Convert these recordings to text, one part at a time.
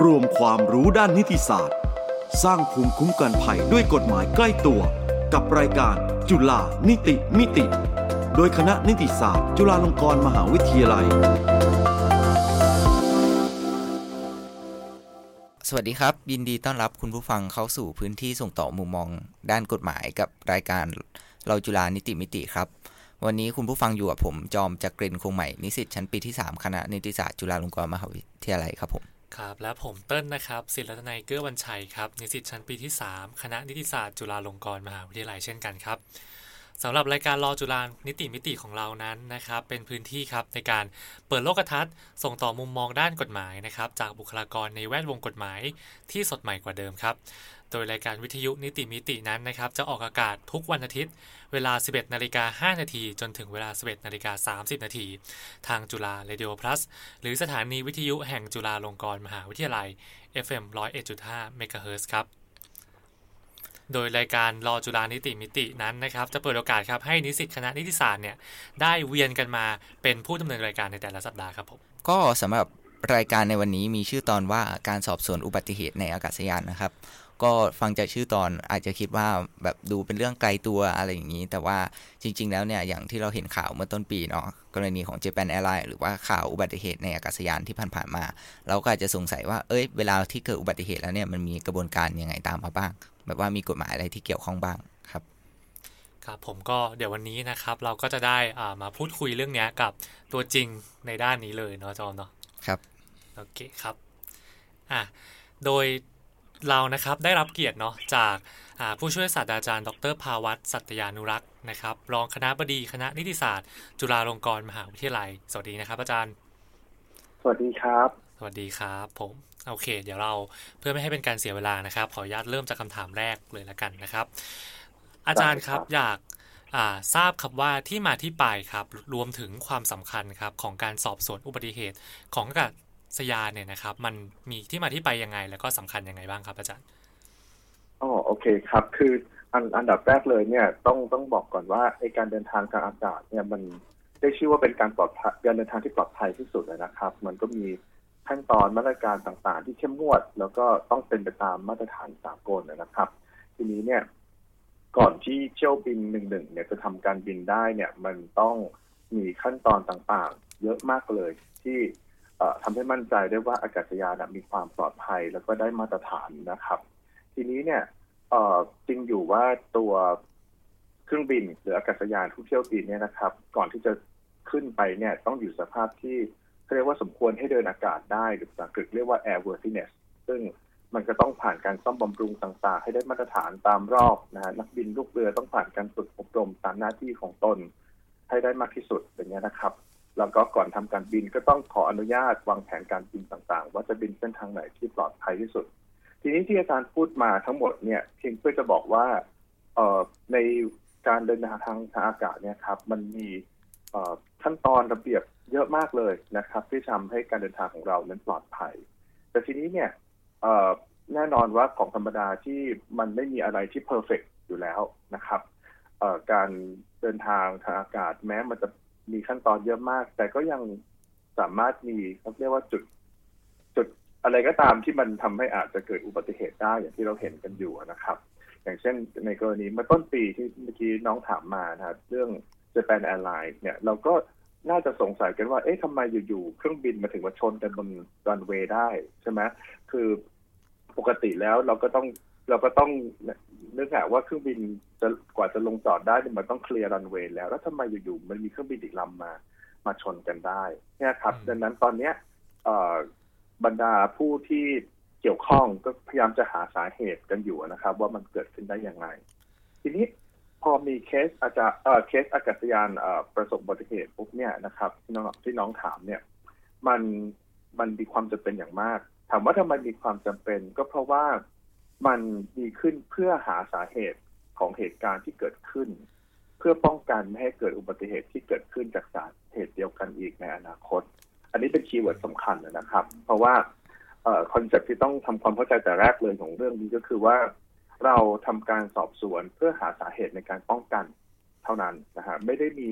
รวมความรู้ด้านนิติศาสตร์ สร้างภูมิคุ้มกันภัยด้วยกฎหมายใกล้ตัว กับรายการจุฬานิติมิติ โดยคณะนิติศาสตร์ จุฬาลงกรณ์มหาวิทยาลัย สวัสดีครับ ยินดีต้อนรับคุณผู้ฟังเข้าสู่พื้นที่ส่งต่อมุมมอง ด้านกฎหมายกับรายการเราจุฬานิติมิติครับวันนี้คุณผู้ฟังอยู่กับผม จอมจากกรีนคงใหม่ นิสิตชั้นปีที่ 3 คณะนิติศาสตร์จุฬาลงกรณ์มหาวิทยาลัยครับผม ครับและผมเติ้ลนะครับศิลรัตนัยเกื้อวันชัยครับนิสิตชั้นปีที่ 3 คณะนิติศาสตร์จุฬาลงกรณ์มหาวิทยาลัยเช่นกันครับ สำหรับรายการรอจุฬานิติมิติของเรานั้นนะครับเป็นพื้นที่ครับในการเปิดโลกทัศน์ส่งต่อมุมมองด้านกฎหมายนะครับจากบุคลากรในแวดวงกฎหมายที่สดใหม่กว่าเดิมครับ โดยรายการวิทยุนิติมิตินั้นนะครับจะออกอากาศทุกวันอาทิตย์ เวลา 11นาฬิกา5นาทีจนถึงเวลา 11นาฬิกา30นาทีทางจุฬา Radio Plus หรือสถานีวิทยุแห่งจุฬาลงกรณ์มหาวิทยาลัย FM 101.5เมกะเฮิรตซ์ครับ โดยรายการฬ.จุฬานิติมิตินั้นนะครับ จะเปิดโอกาสครับให้นิสิตคณะนิติศาสตร์เนี่ยได้เวียนกันมาเป็นผู้ดำเนินรายการในแต่ละสัปดาห์ครับผมก็สำหรับรายการในวันนี้มีชื่อตอนว่าการสอบสวนอุบัติเหตุในอากาศยานนะครับก็ฟังจากชื่อตอนอาจจะคิดว่าแบบดูเป็นเรื่องไกลตัวอะไรอย่างนี้ แต่ว่าจริง ๆ แล้วเนี่ยอย่างที่เราเห็นข่าวเมื่อต้นปีเนาะกรณีของ Japan Airlines หรือว่าข่าวอุบัติเหตุในอากาศยานที่ผ่านๆมา เราก็อาจจะสงสัยว่าเอ้ยเวลาที่เกิดอุบัติเหตุแล้วเนี่ยมันมีกระบวนการยังไงตามมาบ้าง แบบว่ามีกฎหมายอะไรที่เกี่ยวข้องบ้างครับครับผมก็เดี๋ยววันนี้นะครับ เราก็จะได้อ่ามาพูดคุยเรื่องเนี้ยกับตัวจริงในด้านนี้เลยเนาะจอมเนาะครับโอเคครับอะโดย เรานะครับได้รับเกียรติเนาะจากอ่าผู้ช่วยศาสตราจารย์ ดรภาวัตสัตยานุรักษ์นะครับรองคณะบดีคณะนิติศาสตร์ จุฬาลงกรณ์มหาวิทยาลัย สวัสดีนะครับ อาจารย์ สวัสดีครับ สวัสดีครับผมโอเค เดี๋ยวเราเพื่อไม่ให้เป็นการเสียเวลานะครับ ขออนุญาตเริ่มจากคำถามแรกเลยละกันนะครับ อาจารย์ครับได้ครับอยากอ่าทราบครับว่าที่มาที่ไปครับรวมถึงความสำคัญครับของการสอบสวนอุบัติเหตุของ อากาศยานเนี่ยนะครับ มันมีที่มาที่ไปยังไง แล้วก็สำคัญยังไงบ้างครับอาจารย์อ๋อโอเคครับ คืออันอันดับแรกเลยเนี่ยต้องต้องบอกก่อนว่าไอการเดินทางทางอากาศเนี่ยมันได้ชื่อว่าเป็นการปลอดภัยการเดินทางที่ปลอดภัยที่สุดเลยนะครับ มันก็มีขั้นตอนมาตรการต่างๆ ที่เข้มงวด แล้วก็ต้องเป็นไปตามมาตรฐานสากลนะครับ ทีนี้เนี่ย ก่อนที่เที่ยวบินหนึ่งหนึ่งเนี่ยจะทำการบินได้เนี่ย มันต้องมีขั้นตอนต่างๆ เยอะมากเลยที่ ทำให้มั่นใจได้ว่าอากาศยานมีความปลอดภัยแล้วก็ได้มาตรฐานนะครับ ทีนี้เนี่ยจริงอยู่ว่าตัวเครื่องบินหรืออากาศยานทุกเที่ยวบินเนี่ยนะครับ ก่อนที่จะขึ้นไปเนี่ยต้องอยู่สภาพที่เขาเรียกว่าสมควรให้เดินอากาศได้หรือภาษาอังกฤษเรียกว่า airworthiness ซึ่งมันก็ต้องผ่านการซ่อมบำรุงต่างๆ ให้ได้มาตรฐานตามรอบนะฮะนักบินลูกเรือต้องผ่านการฝึกอบรมตามหน้าที่ของตน ให้ได้มากที่สุดอย่างเงี้ยนะครับ แล้วก็ก่อนทำการบินก็ต้องขออนุญาตวางแผนการบินต่างๆ ว่าจะบินเส้นทางไหนที่ปลอดภัยที่สุด ทีนี้ที่อาจารย์พูดมาทั้งหมดเนี่ยเพียงเพื่อจะบอกว่าเอ่อในการเดินทางทางอากาศเนี่ยครับ มันมีเอ่อขั้นตอนระเบียบเยอะมากเลยนะครับ ที่ทำให้การเดินทางของเรานั้นปลอดภัย แต่ทีนี้เนี่ยเอ่อแน่นอนว่าของธรรมดาที่มันไม่มีอะไรที่เพอร์เฟกอยู่แล้วนะครับการเดินทางทางอากาศแม้มันจะ มีขั้นตอนเยอะมาก แต่ก็ยังสามารถมีเขาเรียกว่าจุด จุดอะไรก็ตามที่มันทำให้อาจจะเกิดอุบัติเหตุได้อย่างที่เราเห็นกันอยู่นะครับ อย่างเช่นในกรณีเมื่อต้นปีที่เมื่อกี้น้องถามมานะครับเรื่อง Japan Airlines เนี่ยเราก็น่าจะสงสัยกันว่า เอ๊ะทำไมอยู่ๆ เครื่องบินมาถึงมาชนกันบนรันเวย์ได้ใช่ไหม คือปกติแล้วเราก็ต้องเราก็ต้อง นึกอะว่าเครื่องบินจะกว่าจะลงจอดได้เนี่ยมันต้องเคลียร์รันเวย์แล้ว แล้วทำไมอยู่ๆมันมีเครื่องบินอีกลำมา มาชนกันได้เนี่ยครับอืมดังนั้นตอนเนี้ยเอ่อบรรดาผู้ที่เกี่ยวข้องก็พยายามจะหาสาเหตุกันอยู่นะครับ ว่ามันเกิดขึ้นได้อย่างไร ทีนี้พอมีเคสอาจจะเอ่อเคสอากาศยานเอ่อประสบอุบัติเหตุปุ๊บเนี่ยนะครับที่น้องที่น้องถามเนี่ย มันมันมีความจำเป็นอย่างมาก ถามว่าทำไมมีความจำเป็น ก็เพราะว่า มันมีขึ้นเพื่อหาสาเหตุของเหตุการณ์ที่เกิดขึ้น เพื่อป้องกันไม่ให้เกิดอุบัติเหตุที่เกิดขึ้นจากสาเหตุเดียวกันอีกในอนาคต อันนี้เป็น keyword สำคัญนะครับ เพราะว่า concept ที่ต้องทำความเข้าใจแต่แรกเลยของเรื่องนี้ก็คือว่า เราทำการสอบสวนเพื่อหาสาเหตุในการป้องกันเท่านั้นนะฮะไม่ได้มี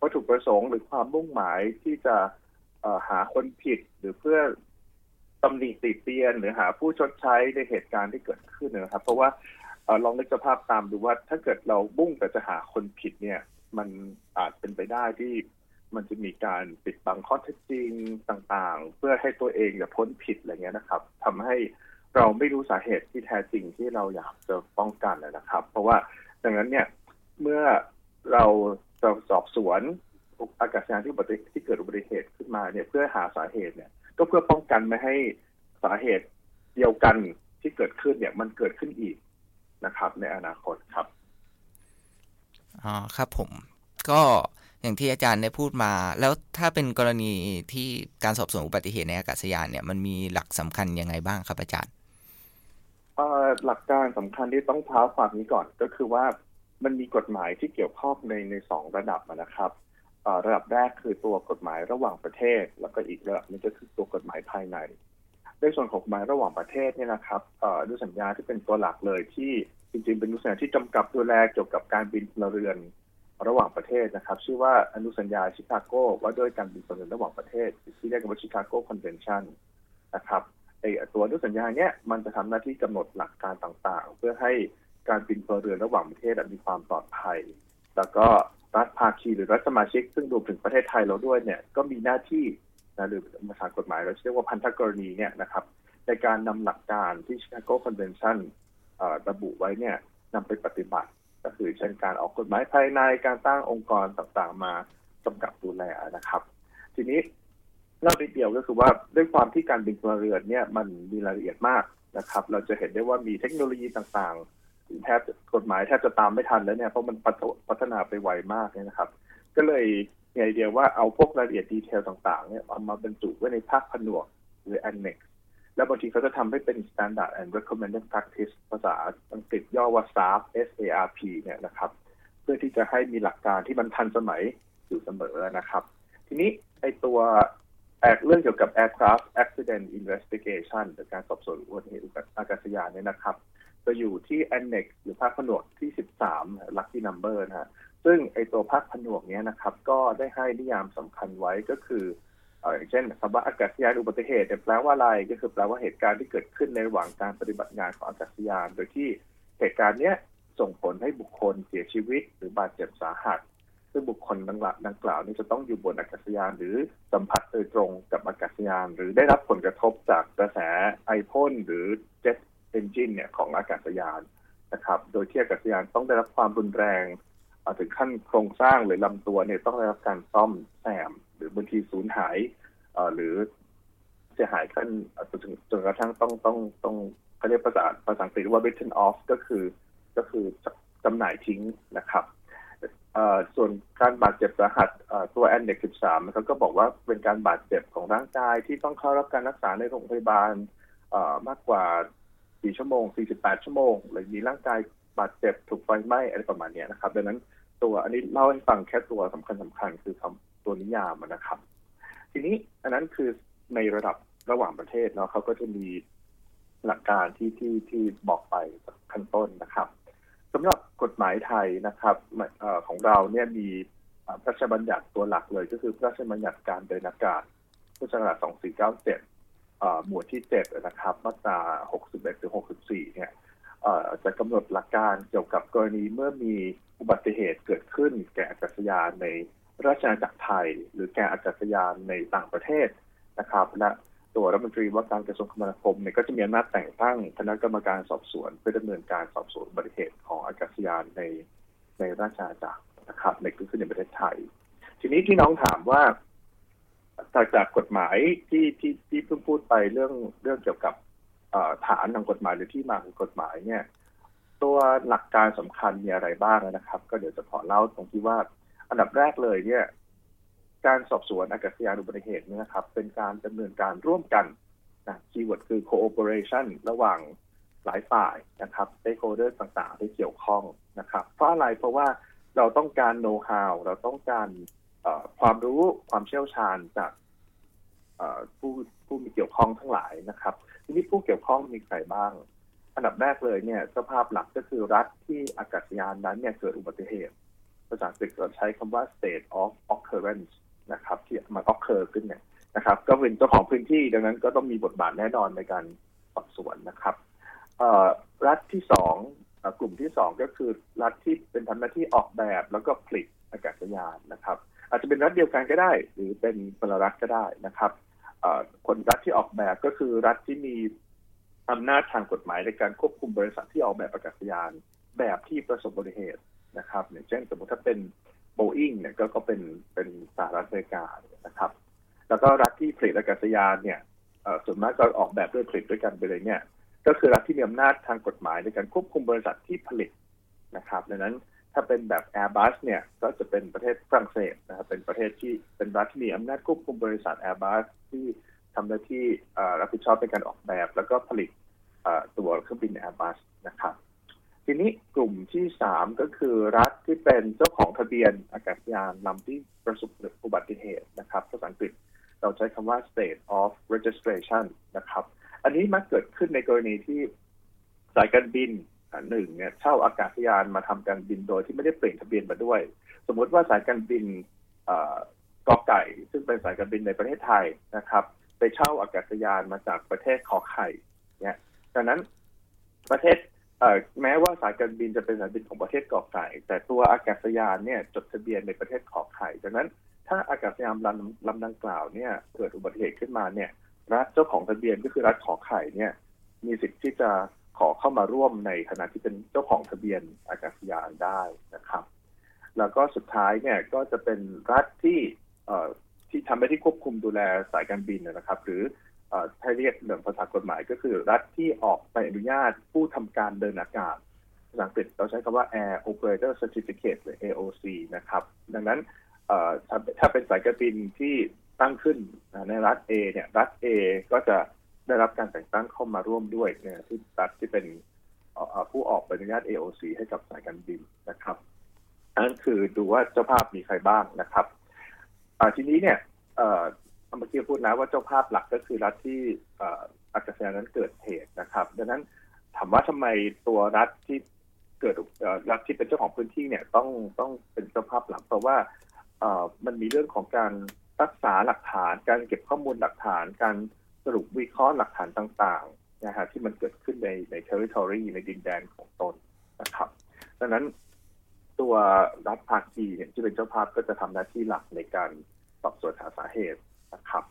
วัตถุประสงค์หรือความมุ่งหมายที่จะหาคนผิดหรือเพื่อ ตำหนิติเตียนหรือหาผู้ชดใช้ในเหตุการณ์ที่เกิดขึ้นนะครับ เพราะว่าลองนึกสภาพตามดูว่าถ้าเกิดเราบุ้งแต่จะหาคนผิดเนี่ย มันอาจเป็นไปได้ที่มันจะมีการปิดบังข้อเท็จจริงต่างๆ เพื่อให้ตัวเองอย่าพ้นผิดอะไรเงี้ยนะครับทำให้เราไม่รู้สาเหตุที่แท้จริงที่เราอยากจะป้องกันนะครับ เพราะว่าดังนั้นเนี่ยเมื่อเราจะสอบสวนอากาศยานที่เกิดอุบัติเหตุขึ้นมาเนี่ยเพื่อหาสาเหตุเนี่ย ก็เพื่อป้องกันไม่ให้สาเหตุเดียวกันที่เกิดขึ้นเนี่ย มันเกิดขึ้นอีกนะครับ ในอนาคตครับอ๋อครับผมก็อย่างที่อาจารย์ได้พูดมา แล้วถ้าเป็นกรณีที่การสอบสวนอุบัติเหตุในอากาศยานเนี่ยมันมีหลักสำคัญยังไงบ้างครับอาจารย์หลักการสำคัญที่ต้องเท้าความนี้ก่อนก็คือว่ามันมีกฎหมายที่เกี่ยวข้องในในสองระดับนะครับ ระดับแรกคือตัวกฎหมายระหว่างประเทศ แล้วก็อีกระดับนึงก็คือตัวกฎหมายภายใน ในส่วนของกฎหมายระหว่างประเทศเนี่ยนะครับดูสัญญาที่เป็นตัวหลักเลยที่จริง ๆ เป็นดูสัญญาที่จำกัดดูแลเกี่ยวกับการบินพลเรือนระหว่างประเทศนะครับ ชื่อว่าอนุสัญญาชิคาโกว่าด้วยการบินพลเรือนระหว่างประเทศ ที่เรียกว่าชิคาโกคอนเวนชั่นนะครับไอตัวอนุสัญญาเนี้ยมันจะทำหน้าที่กำหนดหลักการต่างๆ เพื่อให้การบินพลเรือนระหว่างประเทศมีความปลอดภัย แล้วก็ รัฐภาคีหรือรัฐสมาชิก ซึ่งรวมถึงประเทศไทยเราด้วยเนี่ยก็มีหน้าที่นะหรือภาษากฎหมายเราเรียกว่าพันธกรณีเนี่ยนะครับในการนำหลักการที่ชิคาโกคอนเวนชั่นระบุไว้เนี่ยนำไปปฏิบัติ ก็คือเช่นการออกกฎหมายภายในการตั้งองค์กรต่างๆ มากำกับดูแลนะครับ ทีนี้เล่าไปเดียวก็คือว่าด้วยความที่การบินพลเรือนเนี่ยมันมีรายละเอียดมากนะครับ เราจะเห็นได้ว่ามีเทคโนโลยีต่างๆ แทบกฎหมายแทบจะตามไม่ทันแล้วเนี่ยเพราะมันพัฒนาไปไวมากเนี่ยนะครับ ก็เลยมีไอเดียว่าเอาพวกรายละเอียดดีเทลต่างๆเนี่ยเอามาบรรจุไว้ในภาคผนวกหรือ annex แล้วบางทีเขาจะทำให้เป็น standard and recommended practice ภาษาอังกฤษย่อว่า SARP SARP เนี่ยนะครับ เพื่อที่จะให้มีหลักการที่มันทันสมัยอยู่เสมอนะครับ ทีนี้ไอตัวแอกเรื่องเกี่ยวกับ aircraft accident investigation หรือการสอบสวนอุบัติเหตุอากาศยานเนี่ยนะครับ จะอยู่ที่ annex หรือภาคผนวกที่ 13 lucky number นะฮะซึ่งไอตัวภาคผนวกนี้นะครับ ก็ได้ให้นิยามสำคัญไว้ก็คืออย่างเช่นคำว่าอากาศยานอุบัติเหตุแปลว่าอะไรก็คือแปลว่าเหตุการณ์ที่เกิดขึ้นในระหว่างการปฏิบัติงานของอากาศยาน โดยที่เหตุการณ์นี้ส่งผลให้บุคคลเสียชีวิต หรือบาดเจ็บสาหัส ซึ่งบุคคลดังดังกล่าวนี้จะต้องอยู่บนอากาศยาน หรือสัมผัสโดยตรงกับอากาศยาน หรือได้รับผลกระทบจากกระแสไอพ่นหรือเจ็ต เอนจินเนี่ยของอากาศยานนะครับ โดยที่อากาศยานต้องได้รับความรุนแรงถึงขั้นโครงสร้างหรือลำตัวเนี่ยต้องได้รับการซ่อมแซม หรือบางทีสูญหายหรือเสียหายขั้นจนจนกระทั่งต้องต้องต้องเขาเรียกภาษาภาษาอังกฤษว่า written off ก็คือก็คือจำหน่ายทิ้งนะครับส่วนการบาดเจ็บสาหัสตัวแอนเด็ก13นะครับก็บอกว่าเป็นการบาดเจ็บของร่างกายที่ต้องเข้ารับการรักษาในโรงพยาบาลมากกว่า 4 ชั่วโมง 48 ชั่วโมง หรือมีร่างกายบาดเจ็บถูกไฟไหม้อะไรประมาณนี้นะครับดังนั้นตัวอันนี้เล่าให้ฟังแค่ตัวสำคัญสำคัญคือคำตัวนิยามนะครับ ทีนี้อันนั้นคือในระดับระหว่างประเทศเนาะเขาก็จะมีหลักการที่ที่ที่บอกไปขั้นต้นนะครับสำหรับกฎหมายไทยนะครับอของเราเนี่ยมีพระราชบัญญัติตัวหลักเลย ก็คือพระราชบัญญัติการเดินอากาศพุทธศักราช2497 หมวดที่7นะครับมาตรา 61ถึง64 เนี่ยจะกำหนดหลักการเกี่ยวกับกรณีเมื่อมีอุบัติเหตุเกิดขึ้น แก่อากาศยานในราชอาณาจักรไทย หรือแก่อากาศยานในต่างประเทศนะครับ และตัวรัฐมนตรีว่าการกระทรวงคมนาคมเนี่ยก็จะมีอำนาจแต่งตั้งคณะกรรมการสอบสวนเพื่อดำเนินการสอบสวนอุบัติเหตุของอากาศยานในในราชอาณาจักรนะครับในคือในประเทศไทย ทีนี้ที่น้องถามว่า จากจากกฎหมายที่ที่ที่เพิ่งพูดไปเรื่องเรื่องเกี่ยวกับฐานทางกฎหมายหรือที่มาของกฎหมายเนี่ย ตัวหลักการสำคัญมีอะไรบ้างนะครับ ก็เดี๋ยวจะขอเล่าตรงที่ว่า อันดับแรกเลยเนี่ย การสอบสวนอากาศยานอุบัติเหตุเนี่ยครับ เป็นการดำเนินการร่วมกันนะคีย์เวิร์ดคือ cooperation ระหว่างหลายฝ่ายนะครับ stakeholder ต่างๆ ที่เกี่ยวข้องนะครับ เพราะอะไรเพราะว่าเราต้องการ know how เราต้องการ ความรู้ความเชี่ยวชาญจากผู้ผู้มีเกี่ยวข้องทั้งหลายนะครับ ทีนี้ผู้เกี่ยวข้องมีใครบ้าง อันดับแรกเลยเนี่ยสภาพหลักก็คือรัฐที่อากาศยานนั้นเนี่ยเกิดอุบัติเหตุ ภาษาอังกฤษเราใช้คำว่า state of occurrence นะครับ ที่มัน occur ขึ้นเนี่ยนะครับ ก็เป็นเจ้าของพื้นที่ดังนั้นก็ต้องมีบทบาทแน่นอนในการสอบสวนนะครับรัฐที่สองกลุ่มที่สองก็คือรัฐที่เป็นทำหน้าที่ออกแบบแล้วก็ผลิตอากาศยานนะครับ อาจจะเป็นรัฐเดียวกันก็ได้ หรือเป็นคนละรัฐก็ได้นะครับคนรัฐที่ออกแบบก็คือรัฐที่มีอำนาจทางกฎหมายในการควบคุมบริษัทที่ออกแบบอากาศยานแบบที่ประสบอุบัติเหตุนะครับอย่างเช่นสมมติถ้าเป็นโบอิงเนี่ยก็ก็เป็นเป็นสหรัฐอเมริกานะครับ แล้วก็รัฐที่ผลิตอากาศยานเนี่ยส่วนมากก็ออกแบบด้วยผลิตด้วยกันไปเลยเนี่ย ก็คือรัฐที่มีอำนาจทางกฎหมายในการควบคุมบริษัทที่ผลิตนะครับ ดังนั้น ถ้าเป็นแบบ Airbus เนี่ยก็จะเป็นประเทศฝรั่งเศสนะครับเป็นประเทศที่เป็นรัฐที่มีอำนาจควบคุมบริษัท Airbus ที่ทำหน้าที่รับผิดชอบในการออกแบบ แล้วก็ผลิตตัวเครื่องบิน Airbus นะครับ ทีนี้กลุ่มที่สามก็คือรัฐที่เป็นเจ้าของทะเบียนอากาศยานลำที่ประสบอุบัติเหตุนะครับภาษาอังกฤษเราใช้คำว่า state of registration นะครับ อันนี้มักเกิดขึ้นในกรณีที่สายการบิน หนึ่งเนี่ยเช่าอากาศยานมาทำการบินโดยที่ไม่ได้เปลี่ยนทะเบียนมาด้วย สมมติว่าสายการบินกอไก่ ซึ่งเป็นสายการบินในประเทศไทยนะครับ ไปเช่าอากาศยานมาจากประเทศขอไข่เนี่ยดังนั้นประเทศแม้ว่าสายการบินจะเป็นสายบินของประเทศกอไก่ แต่ตัวอากาศยานเนี่ยจดทะเบียนในประเทศขอไข่ดังนั้น ถ้าอากาศยานลำลำดังกล่าวเนี่ยเกิดอุบัติเหตุขึ้นมาเนี่ยรัฐเจ้าของทะเบียนก็คือรัฐขอไข่เนี่ยมีสิทธิ์ที่จะ ขอเข้ามาร่วมในขณะที่เป็นเจ้าของทะเบียนอากาศยานได้นะครับ แล้วก็สุดท้ายเนี่ยก็จะเป็นรัฐที่ที่ทำหน้าที่ควบคุมดูแลสายการบินนะครับ หรือถ้าเรียกเรื่องภาษากฎหมายก็คือรัฐที่ออกใบอนุญาตผู้ทำการเดินอากาศภาษาอังกฤษเราใช้คำว่า Air Operator Certificate หรือ AOC นะครับ ดังนั้นถ้าเป็นสายการบินที่ตั้งขึ้นในรัฐ A เนี่ยรัฐ A ก็จะ ได้รับการแต่งตั้งเข้ามาร่วมด้วยเนี่ยที่รัฐที่เป็นผู้ออกใบอนุญาต AOC ให้กับสายการบินนะครับอันนั้นคือดูว่าเจ้าภาพมีใครบ้างนะครับทีนี้เนี่ยเมื่อกี้พูดนะว่าเจ้าภาพหลักก็คือรัฐที่อากาศยานนั้นเกิดเหตุนะครับ ดังนั้นถามว่าทำไมตัวรัฐที่เกิดรัฐที่เป็นเจ้าของพื้นที่เนี่ยต้องต้องเป็นเจ้าภาพหลักเพราะว่ามันมีเรื่องของการรักษาหลักฐาน การเก็บข้อมูลหลักฐานการ รุปวิเคราะห์หลักฐานต่างๆนะฮะที่มันเกิดขึ้นในใน territory ในดินแดนของตนนะครับดังนั้นตัวรัฐภาคีเนี่ยที่เป็นเจ้าภาพก็จะทำหน้าที่หลักในการสอบสวนหาสาเหตุนะครับ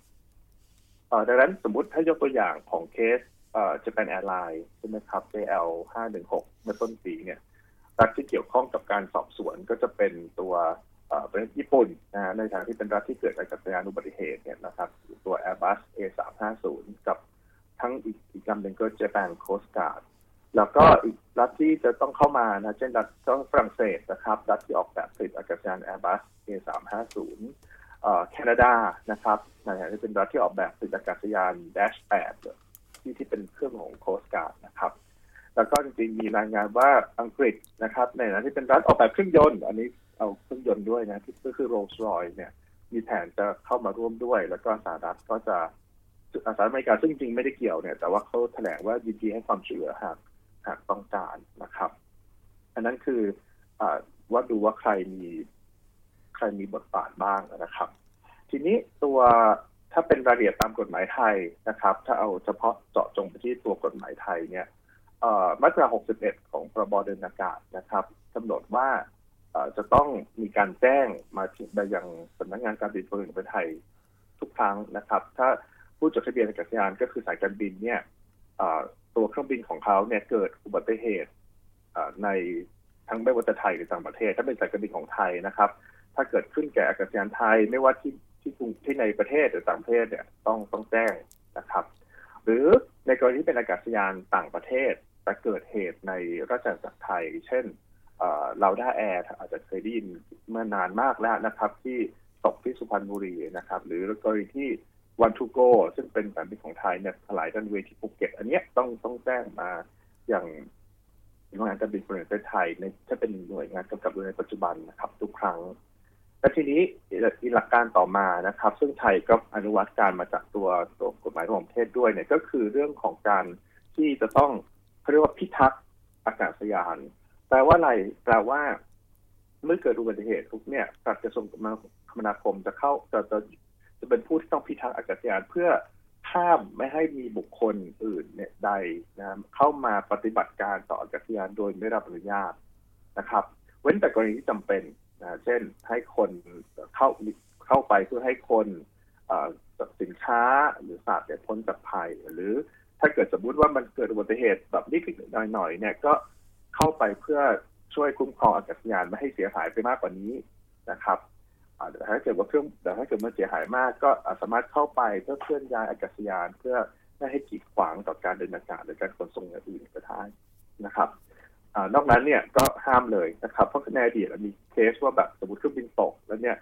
ดังนั้นสมมติถ้ายกตัวอย่างของเคสจะเป็นแอร์ไลน์ใช่ไหมครับ JL 516เมื่อต้นปีเนี่ยรัฐที่เกี่ยวข้องกับการสอบสวนก็จะเป็นตัว ประเทศญี่ปุ่นนะในทางที่เป็นรัฐที่เกิดอากาศยานอุบัติเหตุเนี่ยนะครับ ตัว Airbus A350 กับทั้งอีกอีกลำหนึ่งก็ Japan Coast Guard แล้วก็อีกรัฐที่จะต้องเข้ามานะเช่นรัฐฝรั่งเศสนะครับ รัฐที่ออกแบบผลิตอากาศยาน Airbus A350 เอ่อแคนาดานะครับนะฮะที่เป็นรัฐที่ออกแบบผลิตอากาศยาน Dash 8ที่ที่เป็นเครื่องของ Coast Guard นะครับ แล้วก็จริงๆมีรายงานว่าอังกฤษนะครับ ในนั้นที่เป็นรัฐออกแบบเครื่องยนต์ อันนี้ ยนต์ด้วยนะที่ก็คือโรลส์รอยเนี่ย มีแผนจะเข้ามาร่วมด้วย แล้วก็สหรัฐก็จะสหรัฐอเมริกาซึ่งจริงไม่ได้เกี่ยวเนี่ย แต่ว่าเขาแถลงว่ายินดีให้ความช่วยเหลือหากหากต้องการนะครับ อันนั้นคืออว่าดูว่าใครมีใครมีบทบาทบ้างนะครับ ทีนี้ตัวถ้าเป็นรายละเอียดตามกฎหมายไทยนะครับ ถ้าเอาเฉพาะเจาะจงไปที่ตัวกฎหมายไทยเนี่ยมาตรา 61 ของพรบเดินอากาศนะครับกำหนดว่า จะต้องมีการแจ้งมาไปยังสำนักงานการบินพลเรือนประเทศไทยทุกครั้งนะครับ ถ้าผู้จดทะเบียนอากาศยานก็คือสายการบินเนี่ยตัวเครื่องบินของเขาเนี่ยเกิดอุบัติเหตุในทั้งไม่ว่าจะไทยหรือต่างประเทศ ถ้าเป็นสายการบินของไทยนะครับ ถ้าเกิดขึ้นแก่อากาศยานไทยไม่ว่าที่ที่ที่ในประเทศหรือต่างประเทศเนี่ยต้องต้องแจ้งนะครับ หรือในกรณีที่เป็นอากาศยานต่างประเทศแต่เกิดเหตุในราชอาณาจักรไทย เช่น เราด้าแอร์อาจจะเคยได้ยินเมื่อนานมากแล้วนะครับ ที่ตกที่สุพรรณบุรีนะครับ หรือกรณีที่วันทูโกซึ่งเป็นสายบินของไทยเนี่ยถลายดันเวที่ภูเก็ต อันนี้ต้องต้องแจ้งมาอย่างหน่วยงานการบินแห่งประเทศไทยในถ้เป็นหน่วยงานกำกับดูในปัจจุบันนะครับ ทุกครั้ง และทีนี้อีหลักการต่อมานะครับ ซึ่งไทยก็อนุวัตการมาจากตัวตัวกฎหมายของประเทศด้วยเนี่ยก็คือเรื่องของการที่จะต้องเขาเรียกว่าพิทักษ์อากาศยาน แปลว่าอะไรแปลว่า เมื่อเกิดอุบัติเหตุทุกเนี่ยกระทรวงคมนาคมจะเข้าจะจะจะเป็นผู้ที่ต้องพิทักษ์อากาศยานเพื่อห้ามไม่ให้มีบุคคลอื่นเนี่ยใดนะเข้ามาปฏิบัติการต่ออากาศยานโดยไม่รับอนุญาตนะครับ เว้นแต่กรณีที่จำเป็นนะเช่นให้คนเข้าเข้าไปเพื่อให้คนสินค้าหรือสัตว์เนี่ยพ้นจากภัยหรือถ้าเกิดสมมุติว่ามันเกิดอุบัติเหตุแบบนิดหน่อยๆเนี่ยก็ เข้าไปเพื่อช่วยคุ้มครองอากาศยานไม่ให้เสียหายไปมากกว่านี้นะครับแต่ถ้าเกิดว่าเครื่องแต่ถ้าเกิดมันเสียหายมากก็สามารถเข้าไปเพื่อเคลื่อนย้ายอากาศยาน เพื่อไม่ให้กีดขวางต่อการเดินอากาศหรือการขนส่งอย่างอื่นก็ได้นะครับอนอกนั้นเนี่ยก็ห้ามเลยนะครับ เพราะในอดีตมีเคสว่าแบบสมมติเครื่องบินตก แล้วเนี่ย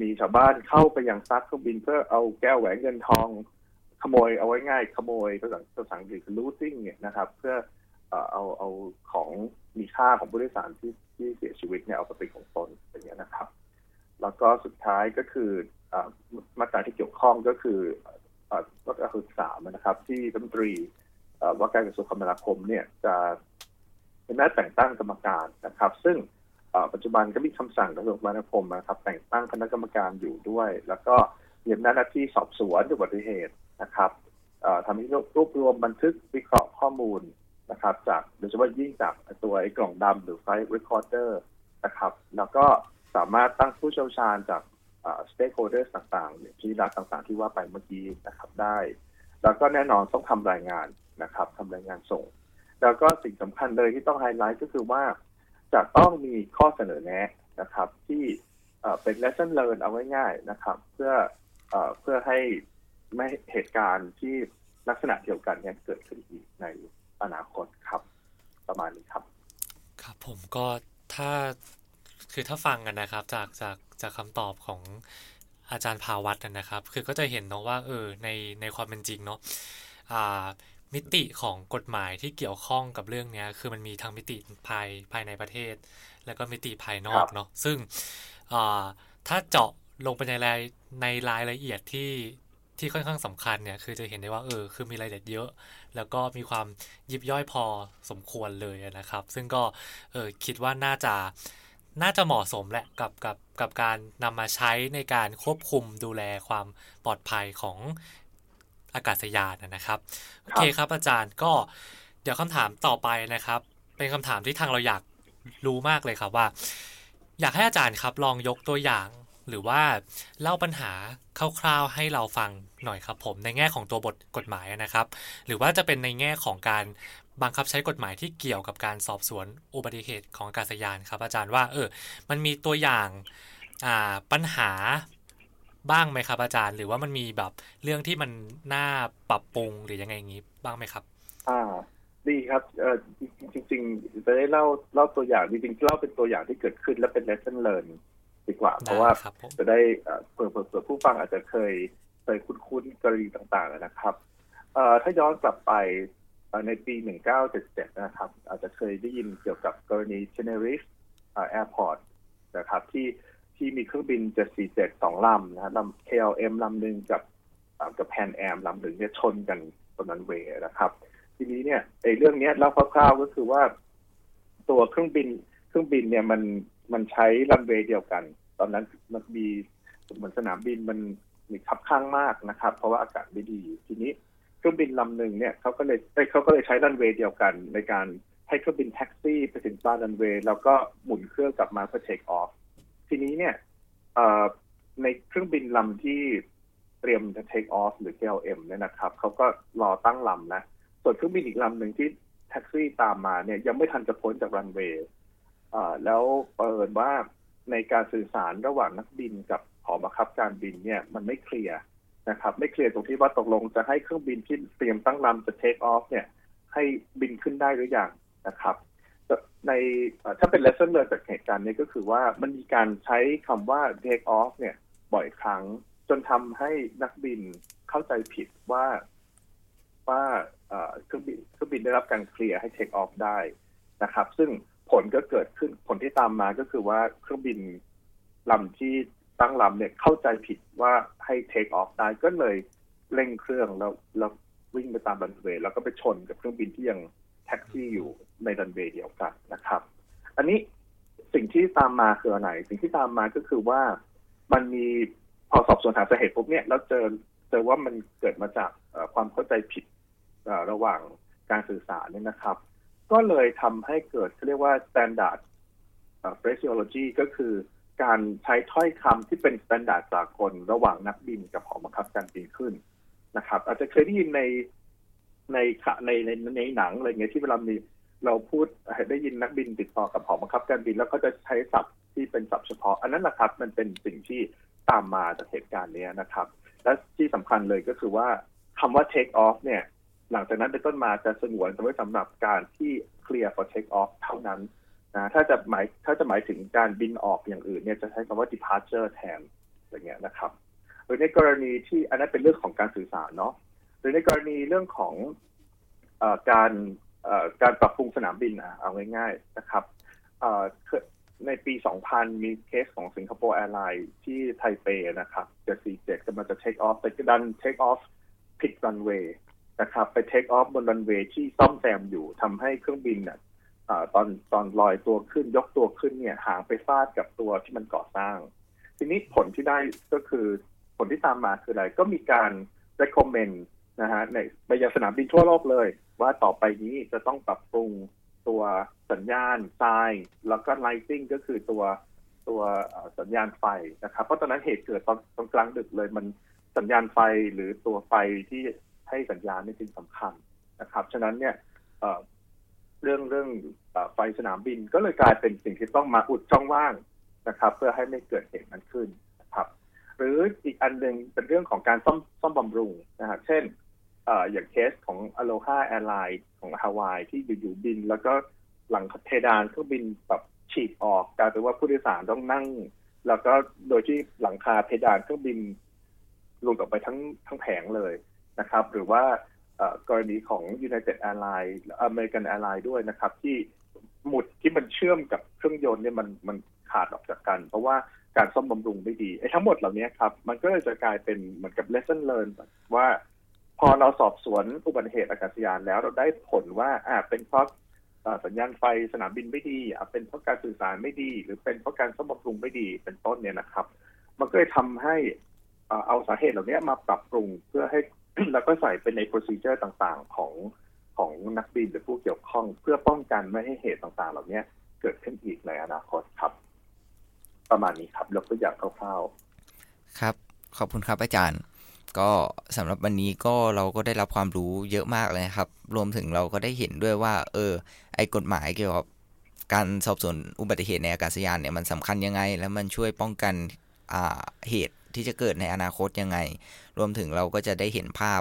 มีชาวบ้านเข้าไปยังซักเครื่องบินเพื่อเอาแก้วแหวนเงินทอง ขโมยเอาไว้ง่ายขโมยภาษาภาษาอังกฤษคือ looting เนี่ยนะครับ เพื่อ เอาเอาของมีค่าของผู้โดยสารที่ที่เสียชีวิตเนี่ยเอาไปเป็นของตนอย่างเงี้ยนะครับ แล้วก็สุดท้ายก็คือมาตราที่เกี่ยวข้องก็คือมาตราคือสามนะครับ ที่รัฐมนตรีว่าการกระทรวงคมนาคมเนี่ยจะเป็นหน้าแต่งตั้งกรรมการนะครับ ซึ่งปัจจุบันก็มีคำสั่งกระทรวงคมนาคมนะครับ แต่งตั้งคณะกรรมการอยู่ด้วย แล้วก็มีอำนาจหน้าที่สอบสวนอุบัติเหตุนะครับทำให้รวบรวมบันทึกวิเคราะห์ข้อมูล นะครับ จากโดยเฉพาะยิ่งจากตัวไอ้กล่องดำหรือ flight recorder นะครับ แล้วก็สามารถตั้งผู้เชี่ยวชาญจากstakeholder ต่างๆที่รัฐต่างๆ ที่ว่าไปเมื่อกี้นะครับได้ แล้วก็แน่นอนต้องทำรายงานนะครับทำรายงานส่ง แล้วก็สิ่งสำคัญเลยที่ต้องไฮไลท์ก็คือว่าจะต้องมีข้อเสนอแนะนะครับ ที่เป็น lesson learn เอาไว้ง่ายนะครับ เพื่อเพื่อให้ไม่เหตุการณ์ที่ลักษณะเดียวกันเนี่ยเกิดขึ้นอีกใน อนาคตครับ ประมาณนี้ครับ ครับผมก็ถ้าคือถ้าฟังกันนะครับ จากจากจากคำตอบของอาจารย์ภาวัตนะครับ คือก็จะเห็นเนาะว่าเออในในความเป็นจริงเนาะอ่ามิติของกฎหมายที่เกี่ยวข้องกับเรื่องนี้คือมันมีทั้งมิติภายภายในประเทศ แล้วก็มิติภายนอกเนาะซึ่งถ้าเจาะลงไปในรายในรายละเอียดที่ที่ค่อนข้างสำคัญเนี่ยคือจะเห็นได้ว่าเออคือมีรายละเอียดเยอะ แล้วก็มีความยิบย่อยพอสมควรเลยนะครับ ซึ่งก็เออคิดว่าน่าจะน่าจะเหมาะสมแหละกับกับกับการนำมาใช้ในการควบคุมดูแลความปลอดภัยของอากาศยานนะครับโอเคครับอาจารย์ก็เดี๋ยวคำถามต่อไปนะครับ เป็นคำถามที่ทางเราอยากรู้มากเลยครับว่า อยากให้อาจารย์ครับลองยกตัวอย่าง หรือว่าเล่าปัญหาคร่าวๆให้เราฟังหน่อยครับผม ในแง่ของตัวบทกฎหมายนะครับ หรือว่าจะเป็นในแง่ของการบังคับใช้กฎหมายที่เกี่ยวกับการสอบสวนอุบัติเหตุของอากาศยานครับ อาจารย์ว่าเออมันมีตัวอย่างาปัญหาบ้างไหมครับ อาจารย์ หรือว่ามันมีแบบเรื่องที่มันน่าปรับปรุงหรือยังไงอย่างนี้บ้างไหมครับ อ่าดีครับเออจริงๆจะได้เล่าเล่าตัวอย่างจริงๆเล่าเป็นตัวอย่างที่เกิดขึ้นและเป็น lesson learn ดีกว่า เพราะว่าจะได้เผื่อเผื่อผู้ฟังอาจจะเคยเคยคุ้นๆกรณีต่างๆนะครับเอ่อถ้าย้อนกลับไปในปี 1977 นะครับ อาจจะเคยได้ยินเกี่ยวกับกรณี Tenerife Airport นะครับที่ที่มีเครื่องบิน 747 สองลำนะลำ KLM ลำหนึ่งกับกับแพนแอมลำหนึ่งเนี่ยชนกันบนนันเวย์นะครับ ทีนี้เนี่ยไอ้เรื่องนี้เล่าคร่าวๆก็คือว่า ตัวเครื่องบินเครื่องบินเนี่ยมันมันใช้รันเวย์เดียวกัน ตอนนั้นมันมีเหมือนสนามบินมันมีคับคั่งมากนะครับ เพราะว่าอากาศไม่ดีทีนี้เครื่องบินลำหนึ่งเนี่ยเขาก็เลยเขาก็เลยใช้รันเวย์เดียวกัน ในการให้เครื่องบินแท็กซี่ไปถึงปลายรันเวย์แล้วก็หมุนเครื่องกลับมาเพื่อ take off ทีนี้เนี่ยในเครื่องบินลำที่เตรียมจะ take off หรือ KLM เนี่ยนะครับเขาก็รอตั้งลำนะ ส่วนเครื่องบินอีกลำหนึ่งที่แท็กซี่ตามมาเนี่ยยังไม่ทันจะพ้นจากรันเวย์แล้วเปิดว่า ในการสื่อสารระหว่างนักบินกับหอบังคับการบินเนี่ยมันไม่เคลียร์นะครับ ไม่เคลียร์ตรงที่ว่าตกลงจะให้เครื่องบินที่เตรียมตั้งลำจะเทคออฟเนี่ย ให้บินขึ้นได้หรืออยังนะครับ ในถ้าเป็น lesson learned จากเหตุการณ์นี้ก็คือว่ามันมีการใช้คำว่า take off เนี่ย บ่อยครั้งจนทำให้นักบินเข้าใจผิดว่าว่าเครื่องบินเครื่องบินได้รับการเคลียร์ให้ take off ได้นะครับ ซึ่ง ผลก็เกิดขึ้นผลที่ตามมาก็คือว่าเครื่องบินลำที่ตั้งลำเนี่ยเข้าใจผิดว่าให้ take off ได้ก็เลยเร่งเครื่องแล้วแล้ววิ่งไปตามรันเวย์แล้วก็ไปชนกับเครื่องบินที่ยังแท็กซี่อยู่ในรันเวย์เดียวกันนะครับ อันนี้สิ่งที่ตามมาคืออะไรสิ่งที่ตามมาก็คือว่ามันมีพอสอบสวนหาสาเหตุปุ๊บเนี่ยแล้วเจอเจอว่ามันเกิดมาจากความเข้าใจผิดระหว่างการสื่อสารเนี่ยนะครับ ก็เลยทำให้เกิดเรียกว่า standard phraseology ก็คือการใช้ถ้อยคำที่เป็น standard สากลระหว่างนักบินกับหอบังคับการบินขึ้นนะครับ อาจจะเคยได้ยินในในในในในหนังอะไรเงี้ยที่เวลามีเราพูดได้ยินนักบินติดต่อกับหอบังคับการบิน แล้วก็จะใช้ศัพท์ที่เป็นศัพท์เฉพาะ อันนั้นแหละครับ มันเป็นสิ่งที่ตามมาจากเหตุการณ์นี้นะครับ และที่สำคัญเลยก็คือว่าคำว่า take off เนี่ย หลังจากนั้นเป็นต้นมาจะสงวนไว้สำหรับการที่ clear for take off เท่านั้นนะถ้าจะหมายถ้าจะหมายถึงการบินออกอย่างอื่นเนี่ยจะใช้คำว่า departure แทนอย่างเงี้ยนะครับหรือในกรณีที่อันนั้นเป็นเรื่องของการสื่อสารเนาะหรือในกรณีเรื่องของอการการปรับปรุงสนามบินอะเอาง่ายๆนะครับในปี 2000 มีเคสของสิงคโปร์แอร์ไลน์ที่ไทเปนะครับ747กำลังจะ take off แต่ดัน take off ผิดรันเวย์ นะครับไป take off บนรันเวย์ที่ซ่อมแซมอยู่ทำให้เครื่องบินเนี่ยตอนตอนลอยตัวขึ้นยกตัวขึ้นเนี่ยหางไปฟาดกับตัวที่มันก่อสร้าง ทีนี้ผลที่ได้ก็คือผลที่ตามมาคืออะไร ก็มีการ recommend นะฮะในไปยังสนามบินทั่วโลกเลย ว่าต่อไปนี้จะต้องปรับปรุงตัวสัญญาณทราย แล้วก็ lighting ก็คือตัวตัวสัญญาณไฟนะครับ เพราะตอนนั้นเหตุเกิดตอนตอนกลางดึกเลยมันสัญญาณไฟหรือตัวไฟที่ ให้สัญญาณนี่เป็นสำคัญนะครับ ฉะนั้นเนี่ยเรื่องเรื่องไฟสนามบินก็เลยกลายเป็นสิ่งที่ต้องมาอุดช่องว่างนะครับ เพื่อให้ไม่เกิดเหตุนั้นขึ้นนะครับ หรืออีกอันหนึ่งเป็นเรื่องของการซ่อมซ่อมบำรุงนะครับเช่นอย่างเคสของ Aloha Airlines ของฮาวายที่อยู่ๆบิน แล้วก็หลังเพดานเครื่องบินแบบฉีกออกกลายเป็นว่าผู้โดยสารต้องนั่ง แล้วก็โดยที่หลังคาเพดานเครื่องบินหลุดออกไปทั้งทั้งแผงเลย นะครับ หรือว่ากรณีของ United Airlines American Airlines ด้วยนะครับ ที่หมุดที่มันเชื่อมกับเครื่องยนต์เนี่ยมันมันขาดออกจากกัน เพราะว่าการซ่อมบำรุงไม่ดีไอ้ทั้งหมดเหล่านี้ครับ มันก็เลยจะกลายเป็นเหมือนกับ lesson learn ว่า พอเราสอบสวนอุบัติเหตุอากาศยานแล้วเราได้ผลว่าอ่าเป็นเพราะสัญญาณไฟสนามบินไม่ดีอ่าเป็นเพราะการสื่อสารไม่ดี หรือเป็นเพราะการซ่อมบำรุงไม่ดีเป็นต้นเนี่ยนะครับ มันก็เลยทำให้เอาสาเหตุเหล่านี้มาปรับปรุงเพื่อให้ แล้วก็ใส่เป็นใน procedure ต่างๆ ของของนักบินหรือผู้เกี่ยวข้อง เพื่อป้องกันไม่ให้เหตุต่างๆ เหล่านี้เกิดขึ้นอีกในอนาคตครับ ประมาณนี้ครับยกตัวอย่างคร่าวๆครับ ขอบคุณครับอาจารย์ ก็สำหรับวันนี้ก็เราก็ได้รับความรู้เยอะมากเลยครับ รวมถึงเราก็ได้เห็นด้วยว่า เออ ไอ้กฎหมายเกี่ยวกับการสอบสวนอุบัติเหตุในอากาศยานเนี่ยมันสำคัญยังไง แล้วมันช่วยป้องกันอ่าเหตุ ที่จะเกิดในอนาคตยังไง รวมถึงเราก็จะได้เห็นภาพ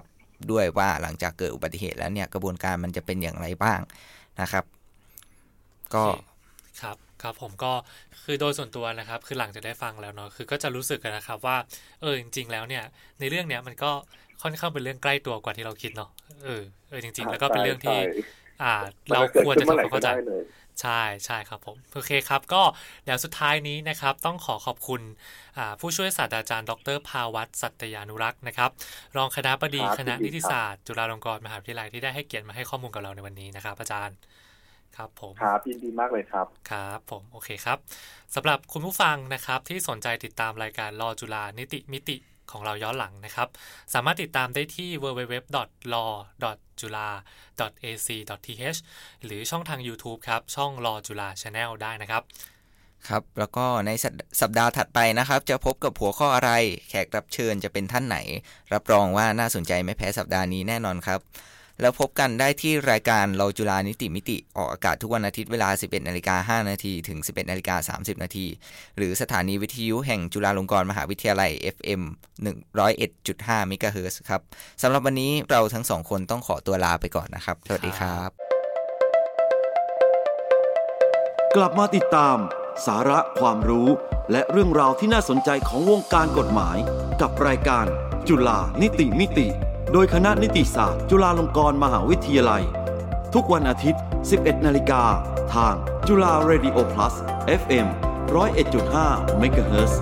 ด้วยว่าหลังจากเกิดอุบัติเหตุแล้วเนี่ยกระบวนการมันจะเป็นอย่างไรบ้างนะครับ ก็ครับครับผมก็คือโดยส่วนตัวนะครับ คือหลังจากได้ฟังแล้วเนาะคือก็จะรู้สึกนะครับว่าเออจริง ๆ แล้วเนี่ย ในเรื่องเนี้ยมันก็ค่อนข้างเป็นเรื่องใกล้ตัวกว่าที่เราคิดเนาะเออเออจริง ๆ แล้วก็เป็นเรื่องที่ อ่า เราควรจะทำความเข้าใจ ใช่ใช่ครับผมโอเคครับ ก็เดี๋ยวสุดท้ายนี้นะครับ ต้องขอขอบคุณผู้ช่วยศาสตราจารย์ ดรภาวัตสัตยานุรักษ์นะครับ รองคณะบดีคณะนิติศาสตร์ จุฬาลงกรณ์มหาวิทยาลัยที่ได้ให้เกียรติมาให้ข้อมูลกับเราในวันนี้นะครับ อาจารย์ครับผมครับยินดีมากเลยครับครับผมโอเคครับสำหรับคุณผู้ฟังนะครับที่สนใจติดตามรายการรอจุฬานิติมิติ ของเราย้อนหลังนะครับ สามารถติดตามได้ที่ www.law.ac.th หรือช่องทาง YouTube ครับ ช่อง Law จุฬา Channel ได้นะครับ ครับ แล้วก็ในสัปดาห์ถัดไปนะครับ จะพบกับหัวข้ออะไร แขกรับเชิญจะเป็นท่านไหน รับรองว่าน่าสนใจไม่แพ้สัปดาห์นี้แน่นอนครับ แล้วพบกันได้ที่รายการเราจุฬานิติมิติ ออกอากาศทุกวันอาทิตย์เวลา 11นาฬิกา5นาทีถึง 11นาฬิกา30นาทีหรือสถานีวิทยุแห่งจุฬาลงกรณ์มหาวิทยาลัย FM 101.5เมกะเฮิร์ครับสำหรับวันนี้เราทั้งสองคนต้องขอตัวลาไปก่อนนะครับ สวัสดีครับ กลับมาติดตาม สาระความรู้ และเรื่องราวที่น่าสนใจของวงการกฎหมาย กับรายการจุฬานิติมิติ โดยคณะนิติศาสตร์ จุฬาลงกรณ์มหาวิทยาลัย ทุกวันอาทิตย์ 11 นาฬิกา ทางจุฬา Radio Plus FM 101.5 MHz